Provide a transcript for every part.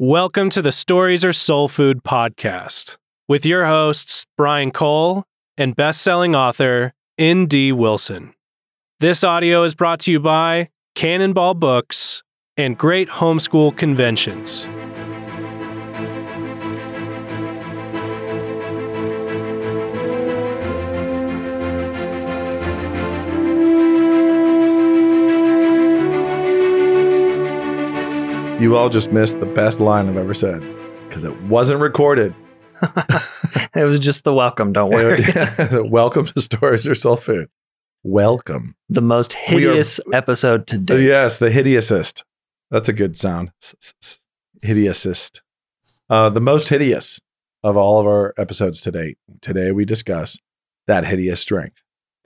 Welcome to the Stories Are Soul Food podcast with your hosts, Brian Cole and best-selling author N.D. Wilson. This audio is brought to you by Cannonball Books and Great Homeschool Conventions. You all just missed the best line I've ever said because it wasn't recorded. it was just the welcome. Don't worry. Welcome to Stories Are Soul Food. Welcome. the most We are- hideous episode to date. Yes, the hideousest. That's a good sound. Hideousest. Uh, the most hideous of all of our episodes to date. Today we discuss that hideous strength.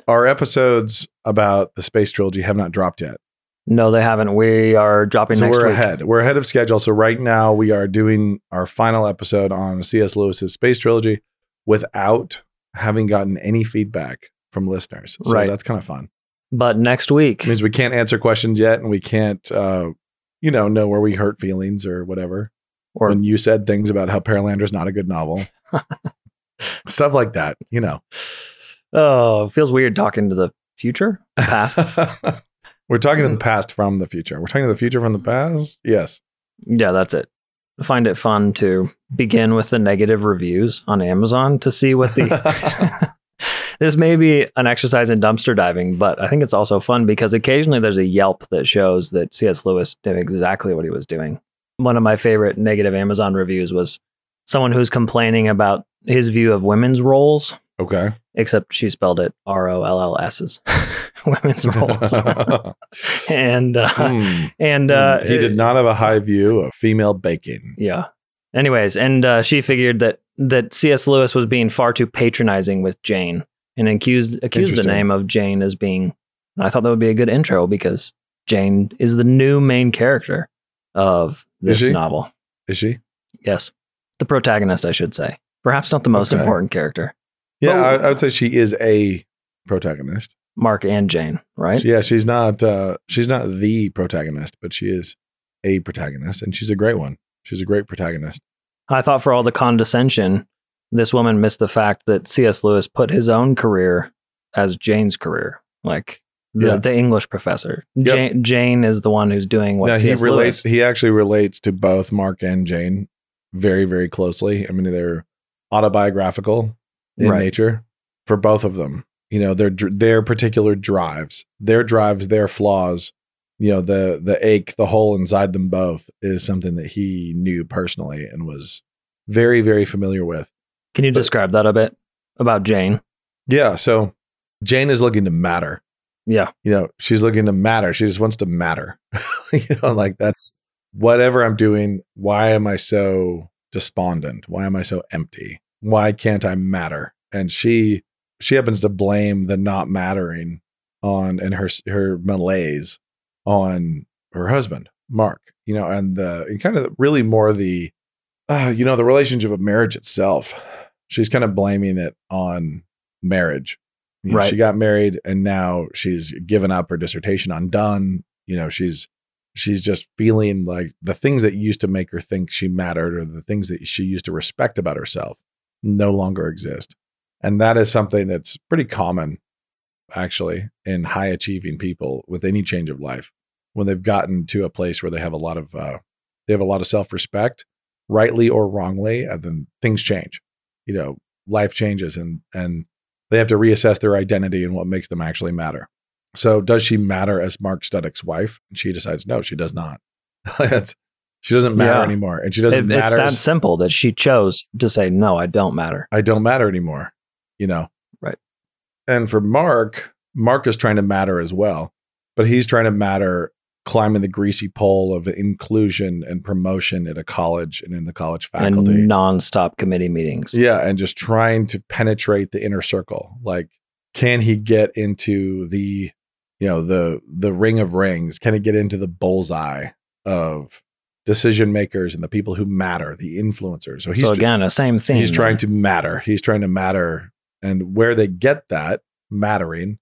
Our episodes about the space trilogy have not dropped yet. No, they haven't. We are dropping so next we're week. ahead. We're ahead of schedule. So right now we are doing our final episode on C.S. Lewis's space trilogy without having gotten any feedback from listeners. So Right. that's kind of fun. But next week, It means we can't answer questions yet, and we can't, uh, you know, know where we hurt feelings or whatever. or when you said things about how Perelandra's not a good novel, stuff like that. You know, oh, feels weird talking to the future, past. We're talking to the mm-hmm. past from the future. We're talking to the future from the past. Yes. yeah, that's it. I find it fun to begin with the negative reviews on Amazon to see what the. this may be an exercise in dumpster diving, but I think it's also fun because occasionally there's a Yelp that shows that C.S. Lewis did exactly what he was doing. One of my favorite negative Amazon reviews was someone who's complaining about his view of women's roles, okay. Except she spelled it R O L L S's, women's roles. and uh, Hmm. and uh, he did not have a high view of female baking. yeah. Anyways, and uh, she figured that that C.S. Lewis was being far too patronizing with Jane, and accused accused the name of Jane as being. I thought that would be a good intro because Jane is the new main character of this she? novel. Is she? Yes, the protagonist, I should say. Perhaps not the most Okay. important character. Yeah, I, I would say she is a protagonist. Mark and Jane, right? Yeah, she's not. Uh, she's not the protagonist, but she is a protagonist, and she's a great one. She's a great protagonist. I thought for all the condescension, this woman missed the fact that C.S. Lewis put his own career as Jane's career. Like the, Yeah. the English professor. Yep. Jane, Jane is the one who's doing what now he relates. Lewis. He actually relates to both Mark and Jane very, very closely. I mean, they're autobiographical in Right. nature for both of them. You know, their their particular drives, their drives, their flaws. You know, the the ache, the hole inside them both is something that he knew personally and was very, very familiar with. Can you but- describe that a bit about Jane? Yeah. So Jane is looking to matter. Yeah. you know, she's looking to matter. She just wants to matter. you know, like that's whatever I'm doing. Why am I so despondent? Why am I so empty? Why can't I matter? And she she happens to blame the not mattering on and her her malaise on her husband, Mark. You know, and the and kind of really more the uh, you know, the relationship of marriage itself. She's kind of blaming it on marriage. You know, Right. She got married and now she's given up her dissertation undone. You know, she's she's just feeling like the things that used to make her think she mattered or the things that she used to respect about herself no longer exist. And that is something that's pretty common actually in high achieving people with any change of life. When they've gotten to a place where they have a lot of uh, they have a lot of self-respect rightly or wrongly and then things change. You know life changes and and they have to reassess their identity and what makes them actually matter. So does she matter as mark Studdock's wife? And she decides no she does not. That's- she doesn't matter Yeah. anymore and she doesn't It- it's that as- simple that she chose to say, no, I don't matter. I don't matter anymore, you know? Right. And for Mark, Mark is trying to matter as well, but he's trying to matter climbing the greasy pole of inclusion and promotion at a college and in the college faculty. And nonstop committee meetings. yeah. And just trying to penetrate the inner circle. Like, can he get into the, you know, the, the ring of rings? Can he get into the bullseye of decision makers and the people who matter, the influencers? So he's so again, the same thing. he's trying to matter. He's trying to matter. And where they get that mattering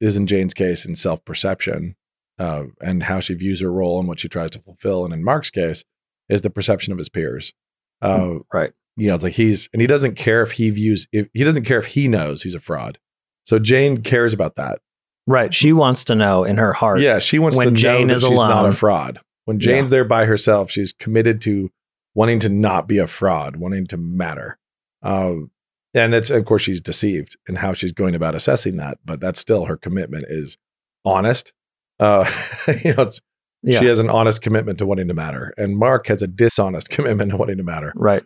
is in Jane's case in self perception uh, and how she views her role and what she tries to fulfill. And in Mark's case, is the perception of his peers. Uh, right. you know, it's like he's and he doesn't care if he views if he doesn't care if he knows he's a fraud. So Jane cares about that. Right. She wants to know in her heart. Yeah, she wants when to Jane know that is she's not a fraud. When Yeah. Jane's there by herself, she's committed to wanting to not be a fraud, wanting to matter. Um, and that's of course she's deceived in how she's going about assessing that, but that's still her commitment is honest. Uh, you know, it's, Yeah. she has an honest commitment to wanting to matter, and Mark has a dishonest commitment to wanting to matter. Right.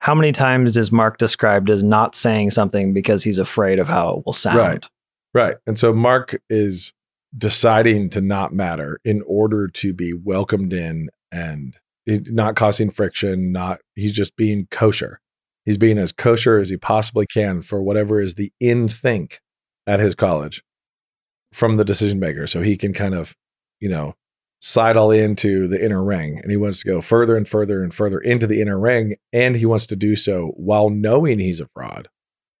How many times is Mark described as not saying something because he's afraid of how it will sound? Right. Right. And so Mark is deciding to not matter in order to be welcomed in and not causing friction, not he's just being kosher. He's being as kosher as he possibly can for whatever is the in think at his college from the decision maker. So he can kind of, you know, sidle into the inner ring and he wants to go further and further and further into the inner ring. And he wants to do so while knowing he's a fraud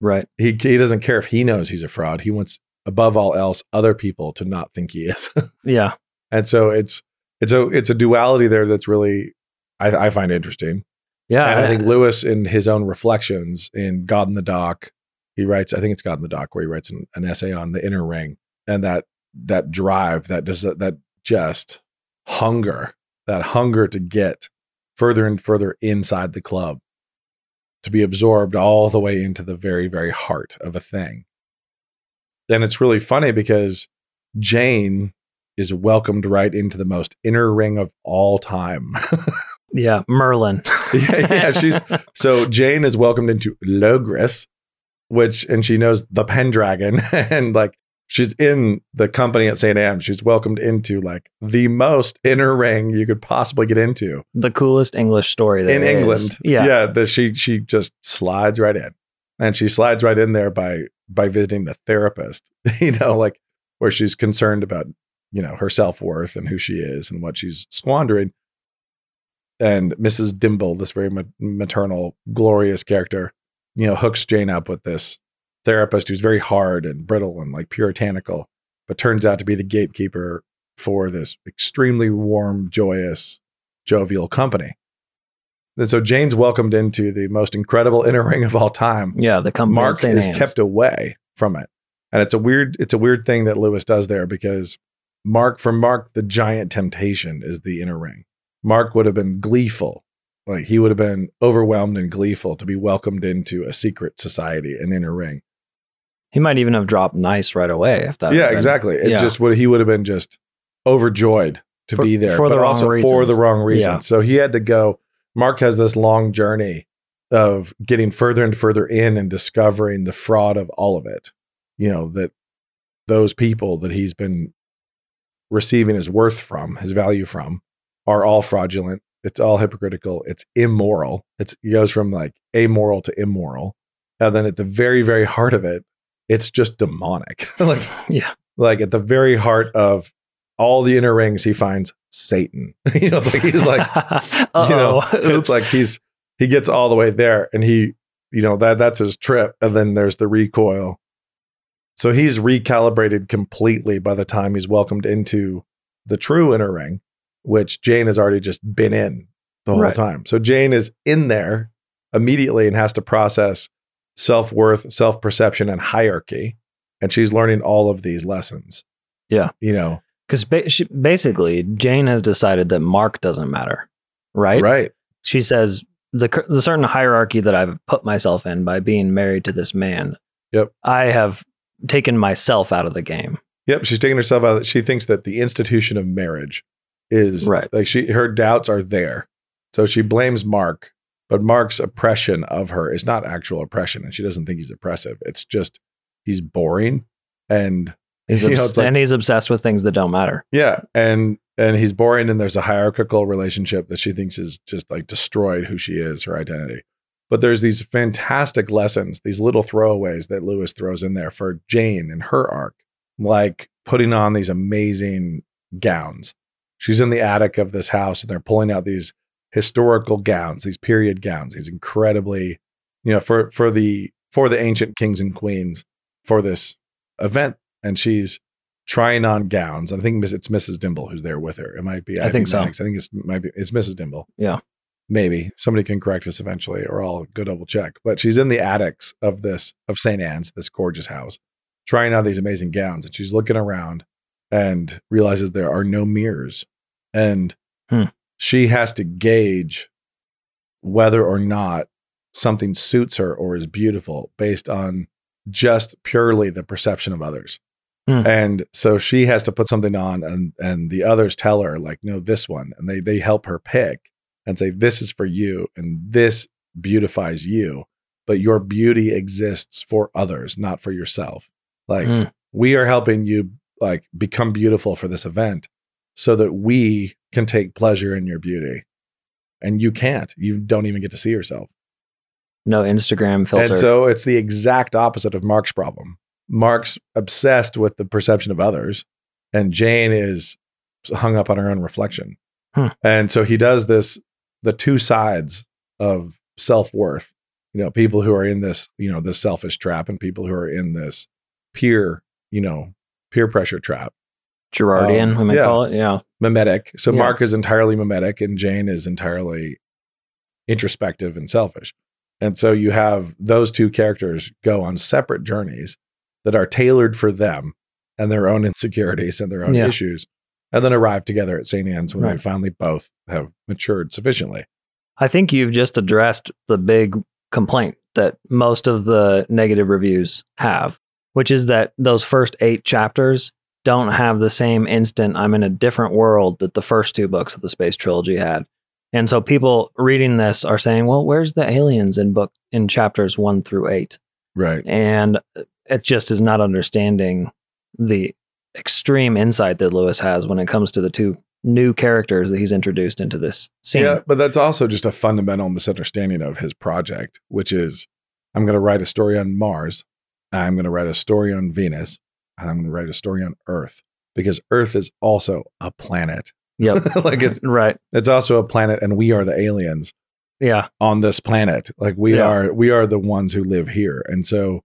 Right. he he doesn't care if he knows he's a fraud. He wants above all else other people to not think he is. Yeah. and so it's it's a it's a duality there that's really I, I find interesting. Yeah. and I think Lewis in his own reflections in God in the Dock, he writes I think it's God in the Dock where he writes an, an essay on the inner ring and that that drive that does that just hunger that hunger to get further and further inside the club to be absorbed all the way into the very very heart of a thing and it's really funny because jane is welcomed right into the most inner ring of all time yeah. Merlin. Yeah, yeah, she's- so jane is welcomed into Logres which and she knows the pendragon and like she's in the company at st anne she's welcomed into like the most inner ring you could possibly get into the coolest English story in is. England. Yeah. yeah. That she she just slides right in, and she slides right in there by by visiting the therapist. You know, like where she's concerned about you know her self worth and who she is and what she's squandering. And Mrs. Dimble, this very ma- maternal, glorious character, you know, hooks Jane up with this therapist who's very hard and brittle and like puritanical, but turns out to be the gatekeeper for this extremely warm, joyous, jovial company. And so Jane's welcomed into the most incredible inner ring of all time. Yeah. The company Mark is kept away from it. And it's a weird, it's a weird thing that Lewis does there because Mark, for Mark, the giant temptation is the inner ring. Mark would have been gleeful. Like he would have been overwhelmed and gleeful to be welcomed into a secret society, an inner ring. He might even have dropped NICE right away if that. yeah, been- exactly. It yeah. just would he would have been just overjoyed to For- be there, for the but wrong also for the wrong reason. Yeah. So he had to go. Mark has this long journey of getting further and further in and discovering the fraud of all of it. You know that those people that he's been receiving his worth from, his value from, are all fraudulent. It's all hypocritical. It's immoral. It's it goes from like amoral to immoral, and then at the very, very heart of it, it's just demonic. like Yeah. like at the very heart of all the inner rings, he finds Satan. you know, it's like he's like, you know, Oops. it's like he's he gets all the way there, and he, you know, that that's his trip, and then there's the recoil. So he's recalibrated completely by the time he's welcomed into the true inner ring, which Jane has already just been in the whole Right. time. So Jane is in there immediately and has to process self worth, self perception, and hierarchy. And she's learning all of these lessons. Yeah. You know, Because ba- she, basically, Jane has decided that Mark doesn't matter, right? right. She says the the certain hierarchy that I've put myself in by being married to this man. Yep. I have taken myself out of the game. Yep, she's taking herself out. She thinks that the institution of marriage is Right. Like she, her doubts are there, so she blames Mark. But Mark's oppression of her is not actual oppression, and she doesn't think he's oppressive. It's just he's boring, and He's You know, like- and he's obsessed with things that don't matter. yeah, and and he's boring, and there's a hierarchical relationship that she thinks is just like destroyed who she is, her identity. But there's these fantastic lessons, these little throwaways that Lewis throws in there for Jane and her arc, like putting on these amazing gowns. She's in the attic of this house and they're pulling out these historical gowns, these period gowns, these incredibly, you know, for for the for the ancient kings and queens for this event. And she's trying on gowns. I think it's Mrs. Dimble who's there with her. It might be. I think so. I think it's might be it's Mrs. Dimble. Yeah. Maybe somebody can correct us eventually, or I'll go double check. But she's in the attics of this of St. Anne's, this gorgeous house, trying on these amazing gowns, and she's looking around and realizes there are no mirrors, and Hmm. she has to gauge whether or not something suits her or is beautiful based on just purely the perception of others. Hmm. And so she has to put something on and and the others tell her like no this one and they they help her pick and say this is for you and this beautifies you but your beauty exists for others not for yourself. Like Hmm. we are helping you like become beautiful for this event so that we can take pleasure in your beauty. And you can't. You don't even get to see yourself. No Instagram filter. And so it's the exact opposite of Mark's problem. Mark's obsessed with the perception of others, and Jane is hung up on her own reflection. Hmm. And so he does this the two sides of self worth. You know, people who are in this, you know, this selfish trap, and people who are in this peer, you know, peer pressure trap. Girardian, um, we might yeah. call it. Yeah. mimetic. So Yeah. Mark is entirely mimetic and Jane is entirely introspective and selfish. And so you have those two characters go on separate journeys that are tailored for them and their own insecurities and their own Yeah. issues, and then arrive together at St. Anne's when they Right. finally both have matured sufficiently. I think you've just addressed the big complaint that most of the negative reviews have, which is that those first eight chapters don't have the same instant I'm in a different world that the first two books of the space trilogy had. And so people reading this are saying, well, where's the aliens in book in chapters one through eight? Right. And it just is not understanding the extreme insight that Lewis has when it comes to the two new characters that he's introduced into this scene. Yeah, but that's also just a fundamental misunderstanding of his project, which is I'm going to write a story on Mars, I'm going to write a story on Venus, and I'm going to write a story on Earth because Earth is also a planet. Yep. like it's right. it's also a planet and we are the aliens Yeah. on this planet. Like we Yeah. are we are the ones who live here. And so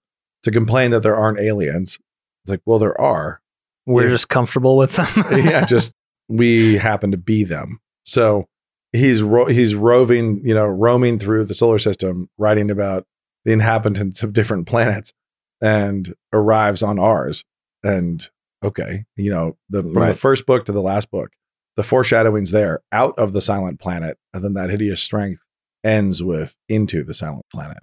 to complain that there aren't aliens, it's like, well, there are. We're Yeah. just comfortable with them. yeah, just we happen to be them. So he's ro- he's roving, you know, roaming through the solar system, writing about the inhabitants of different planets, and arrives on ours. And okay, you know, the from the first book to the last book, the foreshadowing's there out of the silent planet, and then that hideous strength ends with into the silent planet.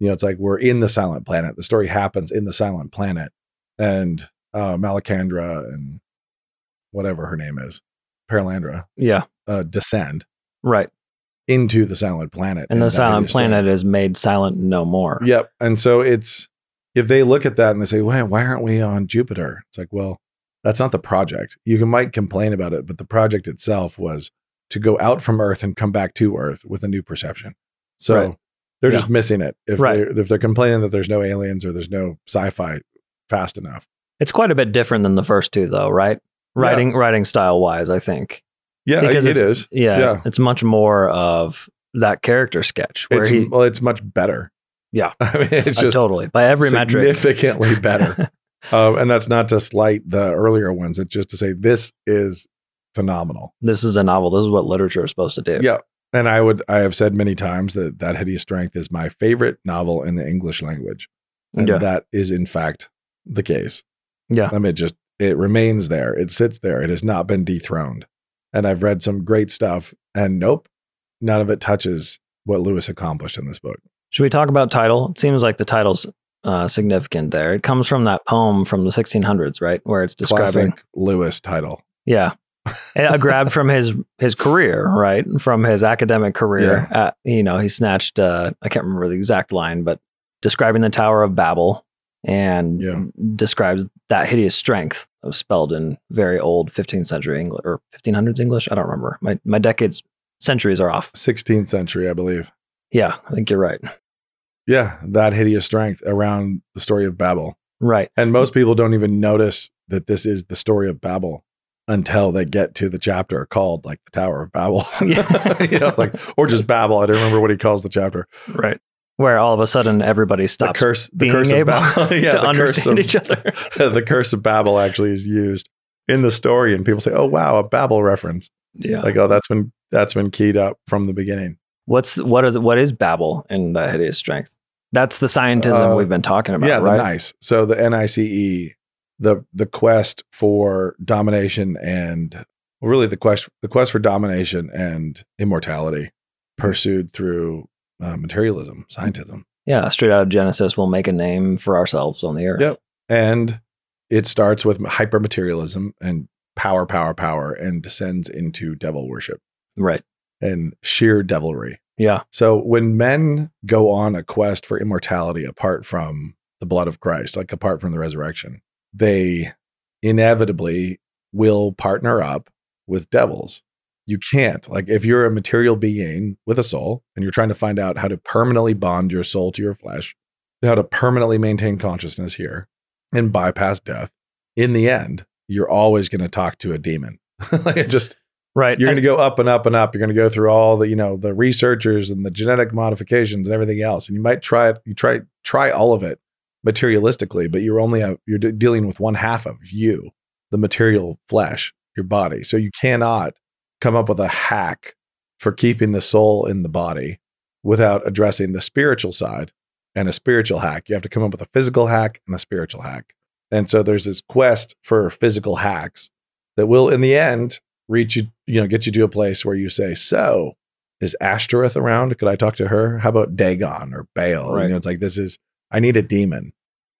You know, it's like we're in the silent planet. The story happens in the silent planet, and uh, Malacandra and whatever her name is, Perelandra, yeah. uh, descend Right. into the silent planet. And in the silent planet is made silent no more. Yep. And so it's if they look at that and they say, "Why? Why aren't we on Jupiter?" It's like, well, that's not the project. You can, might complain about it, but the project itself was to go out from Earth and come back to Earth with a new perception. So Right. They're Yeah. just missing it if Right. they if they're complaining that there's no aliens or there's no sci-fi fast enough. It's quite a bit different than the first two, though, right? Writing writing style wise, I think. Yeah, Because it's- Yeah, Yeah. It's much more of that character sketch where It's he. well, it's much better. Yeah. I mean, it's uh, just totally by every metric. significantly better. Um, and that's not to slight the earlier ones. It's just to say this is phenomenal. this is a novel. This is what literature is supposed to do. Yeah. And I would, I have said many times that that hideous strength is my favorite novel in the English language, and Yeah. that is in fact the case. Yeah. I mean, it just it remains there. It sits there. It has not been dethroned. And I've read some great stuff, and nope, none of it touches what Lewis accomplished in this book. Should we talk about title? It seems like the title's uh, significant there. It comes from that poem from the 1600s, right? Where it's describing. Classic Lewis title. Yeah. A grab from his his career, right? From his academic career. Uh, you know, he snatched uh, I can't remember the exact line, but describing the Tower of Babel and Yeah. describes that hideous strength spelled in very old 15th century English or 1500s English. I don't remember. My my decades centuries are off. 16th century, I believe. Yeah, I think you're right. Yeah, that hideous strength around the story of Babel. Right. And most people don't even notice that this is the story of Babel until they get to the chapter called like the Tower of Babel. Yeah. you know, it's like, or just Babel. I don't remember what he calls the chapter. Right. Where all of a sudden everybody The stops curse, the being curse of able Babel. yeah, to the curse understand of, each other. the curse of Babel actually is used in the story, and people say, "Oh, wow, a Babel reference." Yeah. It's like, oh, that's been that's been keyed up from the beginning. What's what is what is Babel in the hideous strength? That's the scientism Uh, we've been talking about, yeah, the NICE. So the NICE, the the quest for domination and well, really the quest the quest for domination and immortality pursued through uh, materialism, scientism, Yeah, straight out of Genesis, we'll make a name for ourselves on the earth. Yep. and it starts with hyper materialism and power, power, power, and descends into devil worship Right. and sheer devilry. Yeah. So when men go on a quest for immortality apart from the blood of Christ, like apart from the resurrection, they inevitably will partner up with devils. You can't. Like if you're a material being with a soul and you're trying to find out how to permanently bond your soul to your flesh, how to permanently maintain consciousness here and bypass death, in the end, you're always going to talk to a demon. like it just Right. you're going to go up and up and up. You're going to go through all the, you know, the researchers and the genetic modifications and everything else. And you might try it, you try try all of it materialistically, but you're only a, you're de- dealing with one half of you, the material flesh, your body. So you cannot come up with a hack for keeping the soul in the body without addressing the spiritual side and a spiritual hack. You have to come up with a physical hack and a spiritual hack. And so there's this quest for physical hacks that will in the end reach you, you know, get you to a place where you say, "So, is Ashtoreth around? Could I talk to her? How about Dagon or Baal?" Right. You know, it's like this is I need a demon.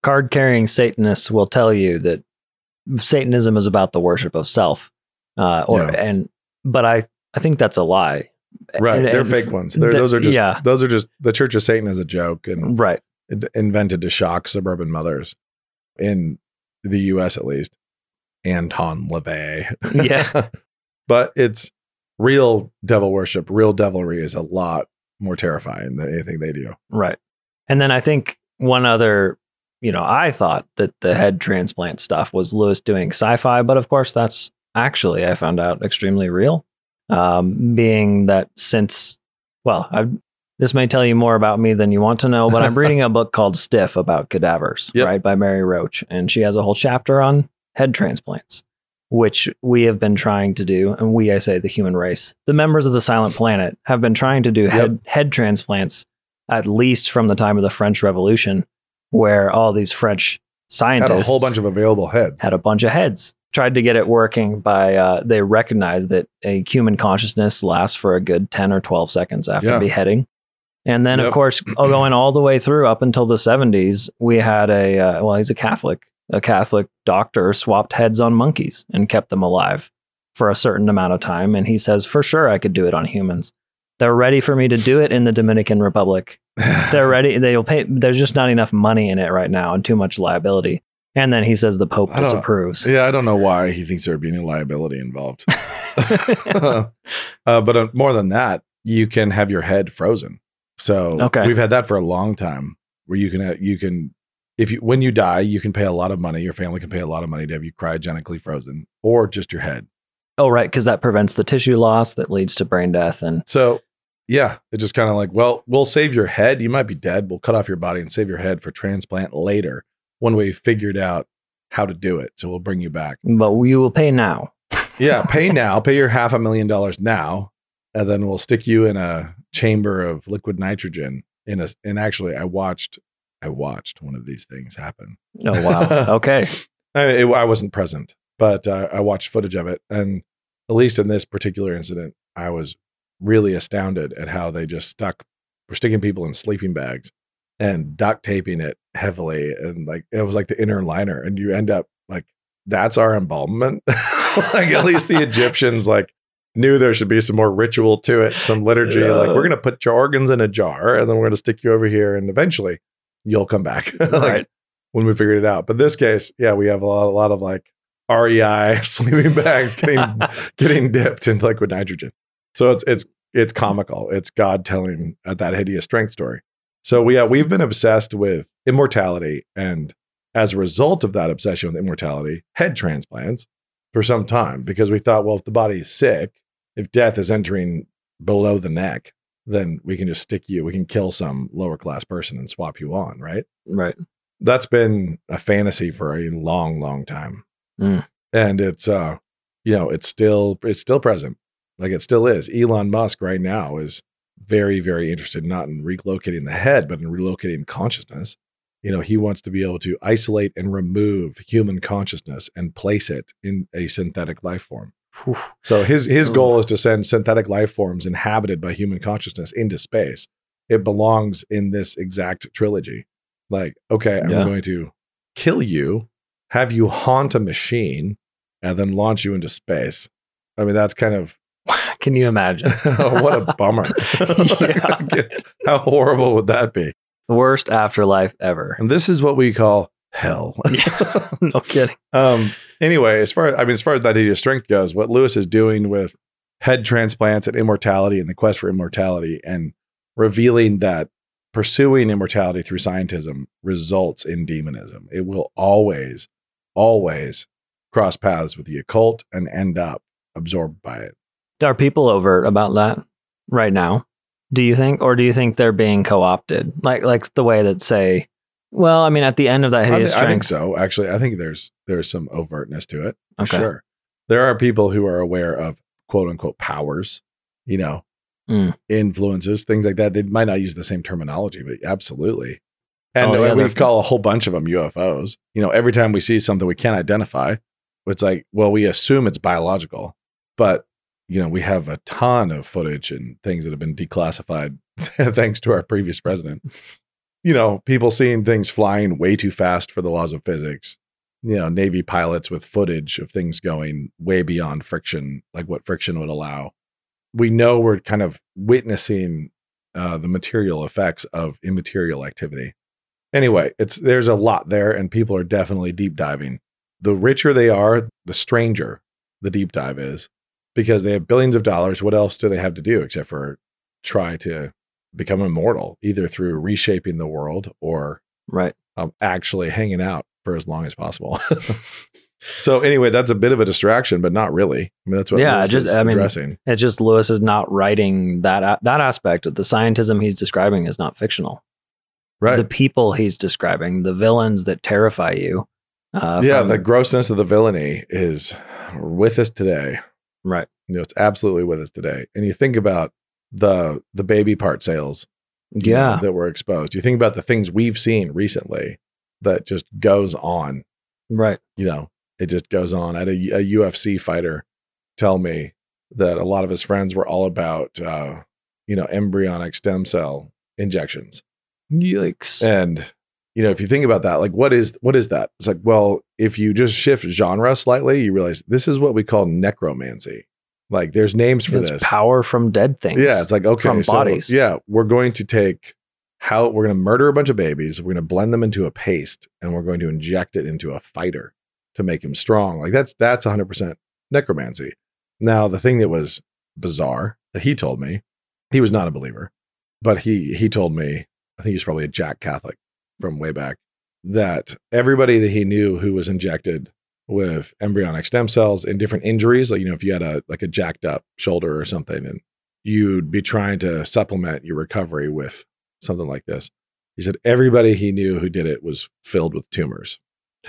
card carrying Satanists will tell you that Satanism is about the worship of self. Uh, or Yeah. and but I I think that's a lie. Right? And- They're and fake ones. They're, the- those are just yeah. those are just the Church of Satan is a joke and Right. invented to shock suburban mothers in the U.S. at least. Anton LaVey. Yeah. but it's real devil worship. Real devilry is a lot more terrifying than anything they do. Right. And then I think one other, you know, I thought that the head transplant stuff was Lewis doing sci-fi, but of course that's actually I found out extremely real. Um, being that since, well, I've, this may tell you more about me than you want to know, but I'm reading a book called Stiff about cadavers, Yep. right, by Mary Roach, and she has a whole chapter on head transplants, which we have been trying to do, and we, I say, the human race, the members of the Silent Planet, have been trying to do head head transplants at least from the time of the French Revolution, where all these French scientists Had a whole bunch of available heads. had a bunch of heads. Tried to get it working by uh, they recognized that a human consciousness lasts for a good ten or twelve seconds after Yeah. beheading, and then of course oh, going all the way through up until the seventies, we had a uh, well he's a Catholic, a Catholic doctor swapped heads on monkeys and kept them alive for a certain amount of time, and he says for sure I could do it on humans. They're ready for me to do it in the Dominican Republic they're ready. They'll pay. There's just not enough money in it right now, and too much liability. And then he says the Pope disapproves. yeah, I don't know why he thinks there would be any liability involved. uh, but uh, more than that, you can have your head frozen. So Okay. we've had that for a long time, where you can uh, you can if you when you die, you can pay a lot of money. Your family can pay a lot of money to have you cryogenically frozen, or just your head. oh, right, because that prevents the tissue loss that leads to brain death. And So yeah, it's just kind of like, well, we'll save your head. You might be dead. We'll cut off your body and save your head for transplant later when we figured out how to do it. So we'll bring you back. but you will pay now. Yeah, pay now. Pay your half a million dollars now, and then we'll stick you in a chamber of liquid nitrogen. In a and actually, I watched I watched one of these things happen. Oh wow. okay. I, it, I wasn't present, but uh, I watched footage of it, and at least in this particular incident, I was really astounded at how they just stuck were sticking people in sleeping bags and duct taping it heavily, and like it was like the inner liner, and you end up like that's our embalmment. like at least the Egyptians like knew there should be some more ritual to it, some liturgy. Yeah. Like we're gonna put your organs in a jar, and then we're gonna stick you over here, and eventually you'll come back. Like, Right. when we figured it out. But this case, yeah, we have a lot, a lot of like REI sleeping bags getting getting dipped in liquid nitrogen. So it's it's it's comical. It's God telling uh, that hideous strength story. So we uh, we've been obsessed with immortality, and as a result of that obsession with immortality, head transplants for some time because we thought, well, if the body is sick, if death is entering below the neck, then we can just stick you. We can kill some lower class person and swap you on, right? Right. that's been a fantasy for a long long time Mm. and it's uh you know it's still it's still present like it still is elon musk right now is very, very interested not in relocating the head, but in relocating consciousness. You know, he wants to be able to isolate and remove human consciousness and place it in a synthetic life form. Whew. So his his goal is to send synthetic life forms inhabited by human consciousness into space. It belongs in this exact trilogy. Like, okay, I'm Yeah. going to kill you, have you haunt a machine, and then launch you into space. I mean, that's kind of Can you imagine? what a bummer. How horrible would that be? The worst afterlife ever. And this is what we call hell. Yeah. no kidding. Um, anyway, as far I mean, as far as that idea of strength goes, what Lewis is doing with head transplants and immortality and the quest for immortality and revealing that pursuing immortality through scientism results in demonism. It will always, always cross paths with the occult and end up absorbed by it. Are people overt about that right now? Do you think, or do you think they're being co-opted, like like the way that say, well, I mean, at the end of that I, hideous thi- I think so. Actually, I think there's there's some overtness to it. For Okay. Sure. There are people who are aware of quote unquote powers, you know, Mm. influences, things like that. They might not use the same terminology, but absolutely. And Oh, yeah, we call a whole bunch of them UFOs. You know, every time we see something we can't identify, it's like, well, we assume it's biological, but you know, we have a ton of footage and things that have been declassified thanks to our previous president. You know, people seeing things flying way too fast for the laws of physics. You know, Navy pilots with footage of things going way beyond friction, like what friction would allow. We know we're kind of witnessing uh, the material effects of immaterial activity. Anyway, it's there's a lot there, and people are definitely deep diving. The richer they are, the stranger the deep dive is, because they have billions of dollars. What else do they have to do except for try to become immortal, either through reshaping the world or right? um, actually hanging out for as long as possible. so anyway, that's a bit of a distraction, but not really. I mean, that's what Yeah, Lewis just- I mean, addressing. It's just Lewis is not writing that a- that aspect. Of the scientism he's describing is not fictional. right? The people he's describing, the villains that terrify you. Uh, yeah, from- the grossness of the villainy is with us today. Right. You know, it's absolutely with us today. And you think about the the baby part sales you know, Yeah, that were exposed. You think about the things we've seen recently that just goes on right. you know, it just goes on. I had a, a UFC fighter tell me that a lot of his friends were all about, uh, you know, embryonic stem cell injections. Yikes. And, you know, if you think about that, like, what is, what is that? It's like, well, if you just shift genre slightly, you realize this is what we call necromancy. Like there's names for it's this. power from dead things. Yeah, it's like okay, from so, bodies. Yeah, we're going to take how we're going to murder a bunch of babies. We're going to blend them into a paste, and we're going to inject it into a fighter to make him strong. Like that's that's 100 percent necromancy. Now, the thing that was bizarre that he told me, he was not a believer, but he he told me, I think he's probably a Jack Catholic from way back, that everybody that he knew who was injected with embryonic stem cells in different injuries, like you know, if you had a like a jacked up shoulder or something, and you'd be trying to supplement your recovery with something like this. He said everybody he knew who did it was filled with tumors.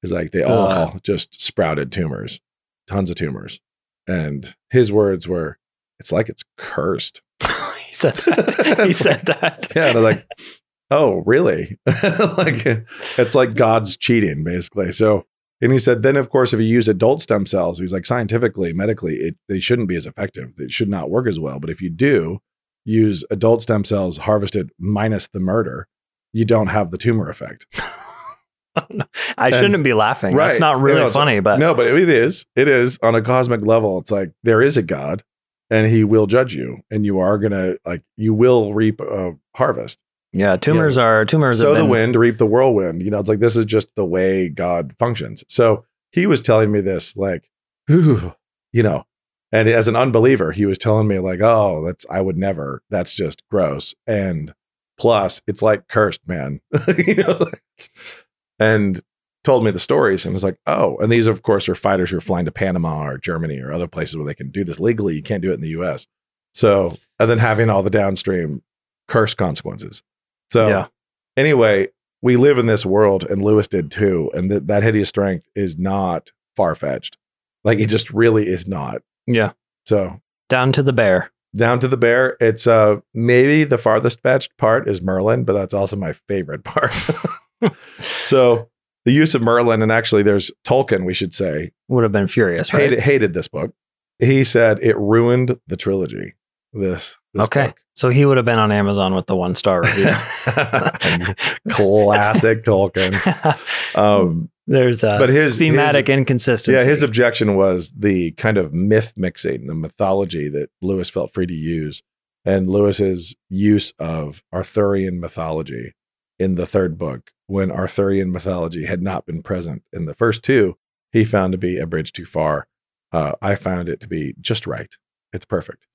It's like they all Ugh. just sprouted tumors, tons of tumors. And his words were, "It's like it's cursed." he said that. he said that. Yeah, and I'm like, "Oh, really?" like mm-hmm. it's like God's cheating, basically. So, and he said, then of course, if you use adult stem cells, he's like, scientifically, medically, it, they shouldn't be as effective. It should not work as well. But if you do use adult stem cells harvested minus the murder, you don't have the tumor effect. Oh, I shouldn't be laughing. That's Right. not You really know, it's- funny, but no, but it is. It is on a cosmic level. It's like there is a God, and He will judge you, and you are gonna like you will reap a harvest. Yeah, tumors are tumors. sow have the wind, reap the whirlwind. You know, it's like this is just the way God functions. So he was telling me this, like, "Ooh," you know, and as an unbeliever, he was telling me like, "Oh, that's I would never. That's just gross." And plus, it's like cursed, man. you know, like- and told me the stories and was like, "Oh," and these, of course, are fighters who are flying to Panama or Germany or other places where they can do this legally. You can't do it in the U.S. So, and then having all the downstream curse consequences. So, Yeah. anyway, we live in this world, and Lewis did too. And that that hideous strength is not far fetched. Like it just really is not. Yeah, So, down to the bear. down to the bear. It's uh maybe the farthest fetched part is Merlin, but that's also my favorite part. so the use of Merlin, and actually there's Tolkien, we should say, Would have been furious, right? hated, hated this book. He said it ruined the trilogy. This, okay. So he would have been on Amazon with the one star review. Classic Tolkien. Um, There's a But his- thematic inconsistency. Yeah, his objection was the kind of myth mixing, the mythology that Lewis felt free to use, and Lewis's use of Arthurian mythology in the third book, when Arthurian mythology had not been present in the first two, he found to be a bridge too far. Uh, I found it to be just right. It's perfect.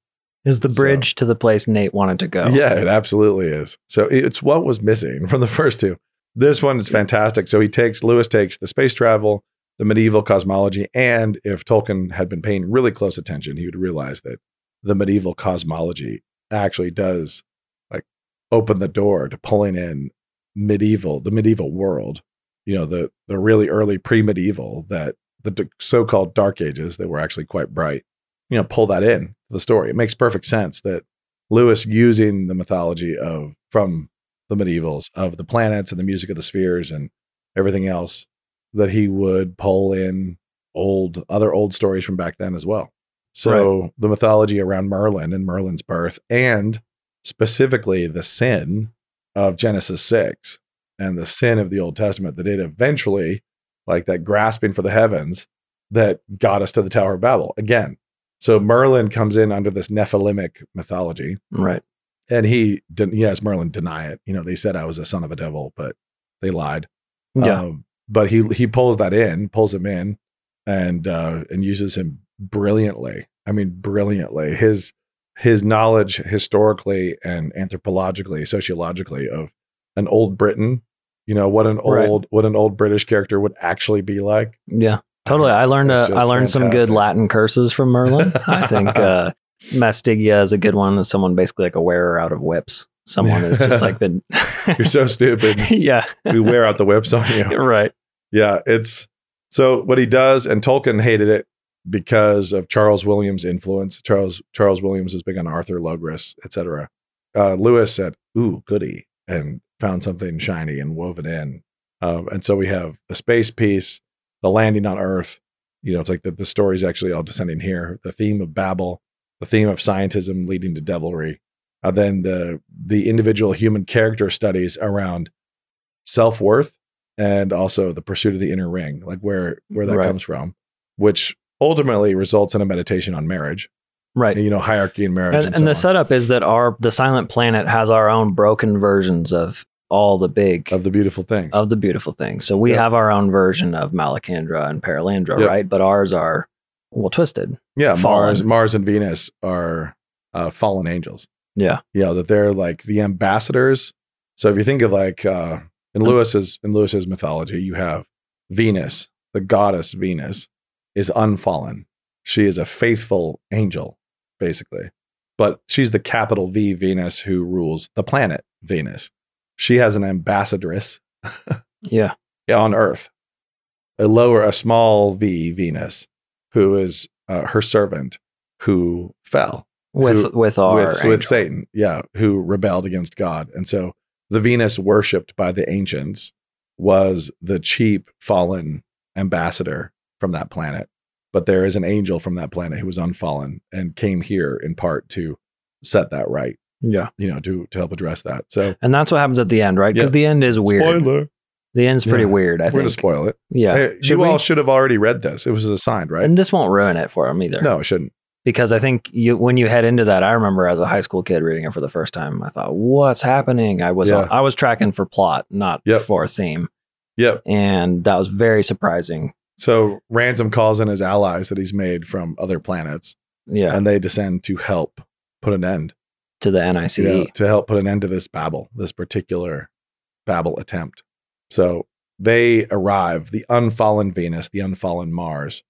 Is the so- bridge to the place Nate wanted to go. Yeah, it absolutely is. So it's what was missing from the first two. This one is fantastic. So he takes Lewis takes the space travel, the medieval cosmology, and if Tolkien had been paying really close attention, he would realize that the medieval cosmology actually does like open the door to pulling in medieval, the medieval world. You know, the the really early pre-medieval that the d- so-called dark ages that were actually quite bright. You know, pull that in the story. It makes perfect sense that Lewis using the mythology of from the medievals of the planets and the music of the spheres and everything else that he would pull in old other old stories from back then as well. So the mythology around Merlin and Merlin's birth and specifically the sin of Genesis 6 and the sin of the Old Testament that it eventually like that grasping for the heavens that got us to the Tower of Babel again. So Merlin comes in under this Nephilimic mythology Right. and he didn't yes merlin deny it you know they said i was a son of a devil but they lied Yeah. um, but he he pulls that in pulls him in and uh and uses him brilliantly i mean brilliantly his his knowledge historically and anthropologically sociologically of an old britain you know what an Right. old what an old british character would actually be like yeah. Totally. I learned uh, I learned some good. Latin curses from Merlin. I think uh Mastigia is a good one. Is someone basically like a wearer out of whips. Someone who's just like been you're so stupid Yeah. we wear out the whips on you right. Yeah, it's so what he does, and Tolkien hated it because of Charles Williams' influence. Charles Charles Williams was big on Arthur Logres, etc. Uh, Lewis said, "Ooh, goody," and found something shiny and wove it in. Um, and so we have a space piece, the landing on Earth. You know, it's like the, the story's actually all descending here. The theme of Babel, the theme of scientism leading to devilry, uh, then the the individual human character studies around self worth and also the pursuit of the inner ring, like where where that Right. comes from, which ultimately results in a meditation on marriage. Right. You know, hierarchy in marriage, And, and, and the on, setup is that our the silent planet has our own broken versions of all the big of the beautiful things. of the beautiful things. So we Yeah. have our own version of Malacandra and Perelandra, Yeah. right? But ours are well twisted. yeah, fallen. Mars, Mars and Venus are uh, fallen angels. Yeah. You know that they're like the ambassadors. So if you think of like uh, in Mm. Lewis's in Lewis's mythology, you have Venus, the goddess Venus, is unfallen. She is a faithful angel, basically. But she's the capital V Venus who rules the planet Venus. She has an ambassadress Yeah. on Earth, a lower, a small V Venus, who is uh, her servant who fell With Who- with our with, with. Satan, yeah, who rebelled against God. And so the Venus worshipped by the ancients was the cheap fallen ambassador from that planet. But there is an angel from that planet who was unfallen and came here in part to set that right, Yeah. you know, to to help address that. So And that's what happens at the end, right? Because Yeah. the end is weird. spoiler. The end's pretty Yeah. weird, I think We're gonna spoil it. yeah. Hey, you we? all should have already read this. It was assigned, right? And this won't ruin it for him either. no, it shouldn't. Because I think you when you head into that, I remember as a high school kid reading it for the first time, I thought, what's happening? I was uh, Yeah. I was tracking for plot, not Yep. for theme. Yep. And that was very surprising. So Ransom calls in his allies that he's made from other planets, Yeah. and they descend to help put an end to the NICE. yeah, to help put an end to this Babel, this particular Babel attempt. So they arrive, the unfallen Venus, the unfallen Mars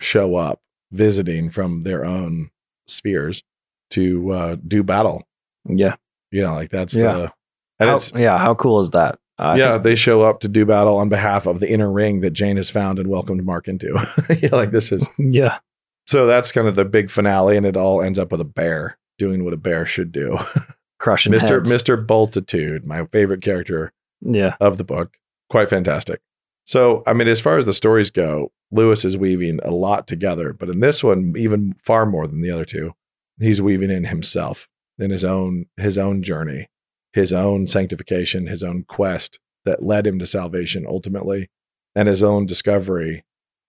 show up visiting from their own spheres to uh, do battle. Yeah. You know, like that's Yeah. the and How, it's yeah. How cool is that? Uh, yeah, think- they show up to do battle on behalf of the inner ring that Jane has found and welcomed Mark into. yeah, like this is yeah. so that's kind of the big finale, and it all ends up with a bear doing what a bear should do. Crushing Mr. heads. Mr. Bultitude, my favorite character Yeah. of the book. Quite fantastic. So, I mean, as far as the stories go, Lewis is weaving a lot together, but in this one, even far more than the other two, he's weaving in himself, in his own his own journey, his own sanctification, his own quest that led him to salvation ultimately, and his own discovery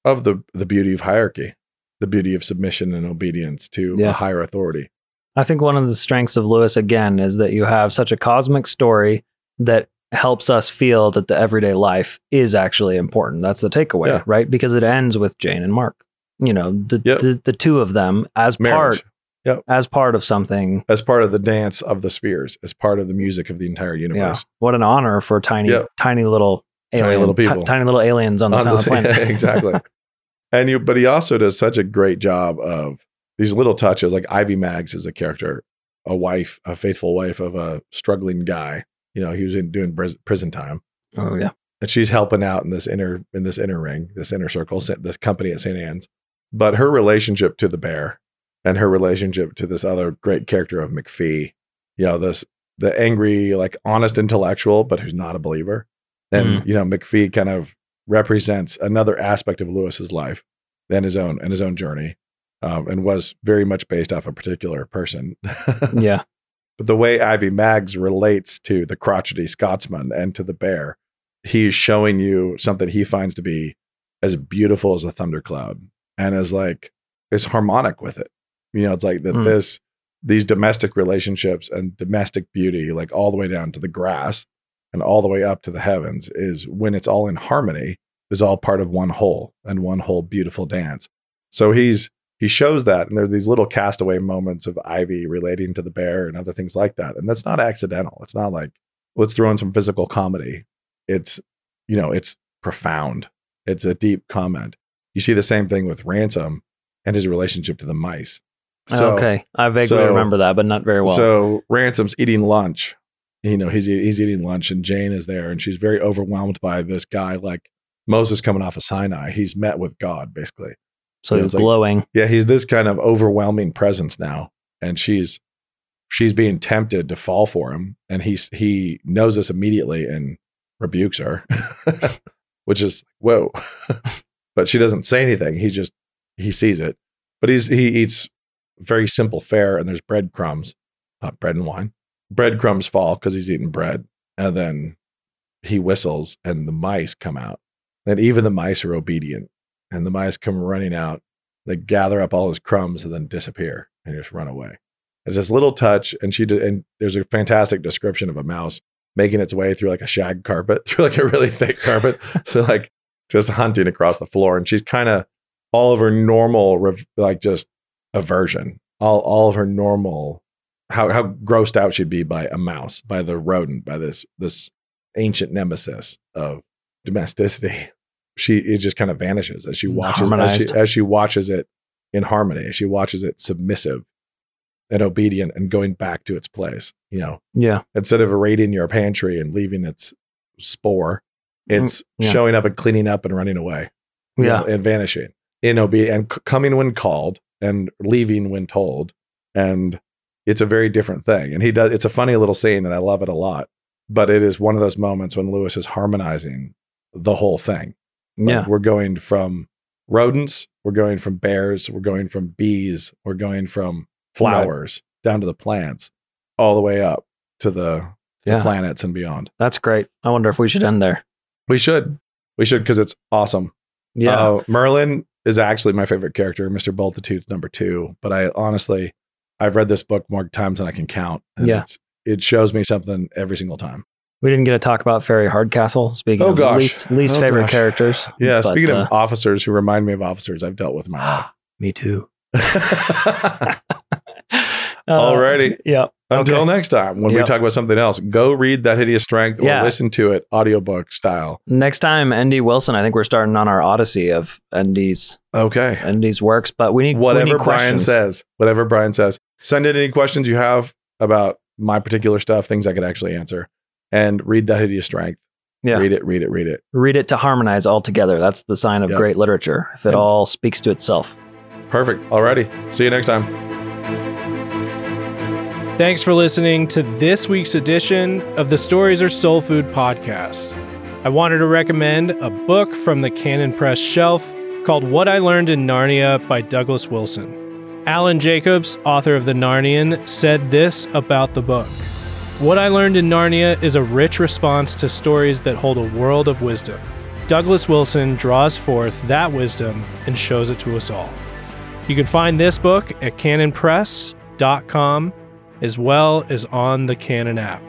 of the the beauty of hierarchy, the beauty of submission and obedience to Yeah. a higher authority. I think one of the strengths of Lewis again is that you have such a cosmic story that helps us feel that the everyday life is actually important. That's the takeaway, Yeah. right? Because it ends with Jane and Mark. You know, the Yep. the, the two of them as Marriage. part as part of something. As part of the dance of the spheres, as part of the music of the entire Yeah. universe. What an honor for tiny Yep. tiny little Tiny little people. tiny little aliens on the On the- planet. exactly. and you, but he also does such a great job of these little touches. Like Ivy Maggs is a character, a wife, a faithful wife of a struggling guy. You know, he was in doing prison time, oh yeah. and she's helping out in this inner in this inner ring, this inner circle, this company at St. Anne's. But her relationship to the bear, and her relationship to this other great character of MacPhee, you know, this the angry, like honest intellectual, but who's not a believer. And mm. you know, MacPhee kind of represents another aspect of Lewis's life than his own and his own journey, um, and was very much based off a particular person. Yeah. but the way Ivy Maggs relates to the crotchety Scotsman and to the bear, he's showing you something he finds to be as beautiful as a thundercloud and as like is harmonic with it. You know, it's like that Mm. this these domestic relationships and domestic beauty, like all the way down to the grass and all the way up to the heavens, is when it's all in harmony, is all part of one whole and one whole beautiful dance. So he's he shows that, and there are these little castaway moments of Ivy relating to the bear and other things like that. And that's not accidental. It's not like let's throw in some physical comedy. It's you know, it's profound. It's a deep comment. You see the same thing with Ransom and his relationship to the mice. So, okay. I vaguely so- remember that, but not very well. so Ransom's eating lunch. You know, he's he's eating lunch, and Jane is there, and she's very overwhelmed by this guy, like Moses coming off of Sinai. He's met with God, basically. So he's like- glowing. Yeah, he's this kind of overwhelming presence now, and she's she's being tempted to fall for him, and he's he knows this immediately and rebukes her, which is whoa. but she doesn't say anything. He just he sees it, but he's he eats very simple fare, and there's breadcrumbs, uh, bread and wine. Breadcrumbs fall because he's eating bread, and then he whistles, and the mice come out, and even the mice are obedient, and the mice come running out they gather up all his crumbs and then disappear and just run away. It's this little touch, and she did, and there's a fantastic description of a mouse making its way through like a shag carpet, through like a really thick carpet. So like just hunting across the floor, and she's kind of all of her normal, rev- like just aversion, all all of her normal, how how grossed out she'd be by a mouse, by the rodent, by this this ancient nemesis of domesticity she it just kind of vanishes as she watches as she, as she watches it in harmony as she watches it submissive and obedient and going back to its place you know Yeah. instead of raiding your pantry and leaving its spore it's Mm, yeah. showing up and cleaning up and running away Yeah. know, and vanishing in obedience and c- coming when called and leaving when told and it's a very different thing and he does it's a funny little scene and i love it a lot but it is one of those moments when lewis is harmonizing the whole thing like, Yeah. we're going from rodents, we're going from bears, we're going from bees, we're going from flowers down to the plants, all the way up to the, the planets and beyond. That's great. I wonder if we should end there. We should. We should because it's awesome. Yeah. Uh, Merlin is actually my favorite character. Mr. Bultitude's number two. But I honestly, I've read this book more times than I can count. and Yeah. It's, it shows me something every single time. We didn't get to talk about Fairy Hardcastle. Speaking Oh, of gosh. least least Oh, favorite gosh. characters. Yeah. But, speaking uh, of officers who remind me of officers I've dealt with in my me too. life. Uh, Alrighty. Yeah. Until Okay. next time, when we talk about something else, go read that hideous strength or Yeah. listen to it audiobook style. Next time, ND Wilson. I think we're starting on our odyssey of ND's Okay. ND's works, but we need we Whatever need Brian questions. says, whatever Brian says, send in any questions you have about my particular stuff, things I could actually answer, and read that hideous strength. Yeah. Read it, read it, read it. Read it to harmonize all together. That's the sign of Yep. great literature. If it Yep. all speaks to itself. Perfect. Alrighty. See you next time. Thanks for listening to this week's edition of the Stories Are Soul Food podcast. I wanted to recommend a book from the Canon Press shelf called What I Learned in Narnia by Douglas Wilson. Alan Jacobs, author of The Narnian, said this about the book. What I Learned in Narnia is a rich response to stories that hold a world of wisdom. Douglas Wilson draws forth that wisdom and shows it to us all. You can find this book at canonpress.com as well as on the Canon app.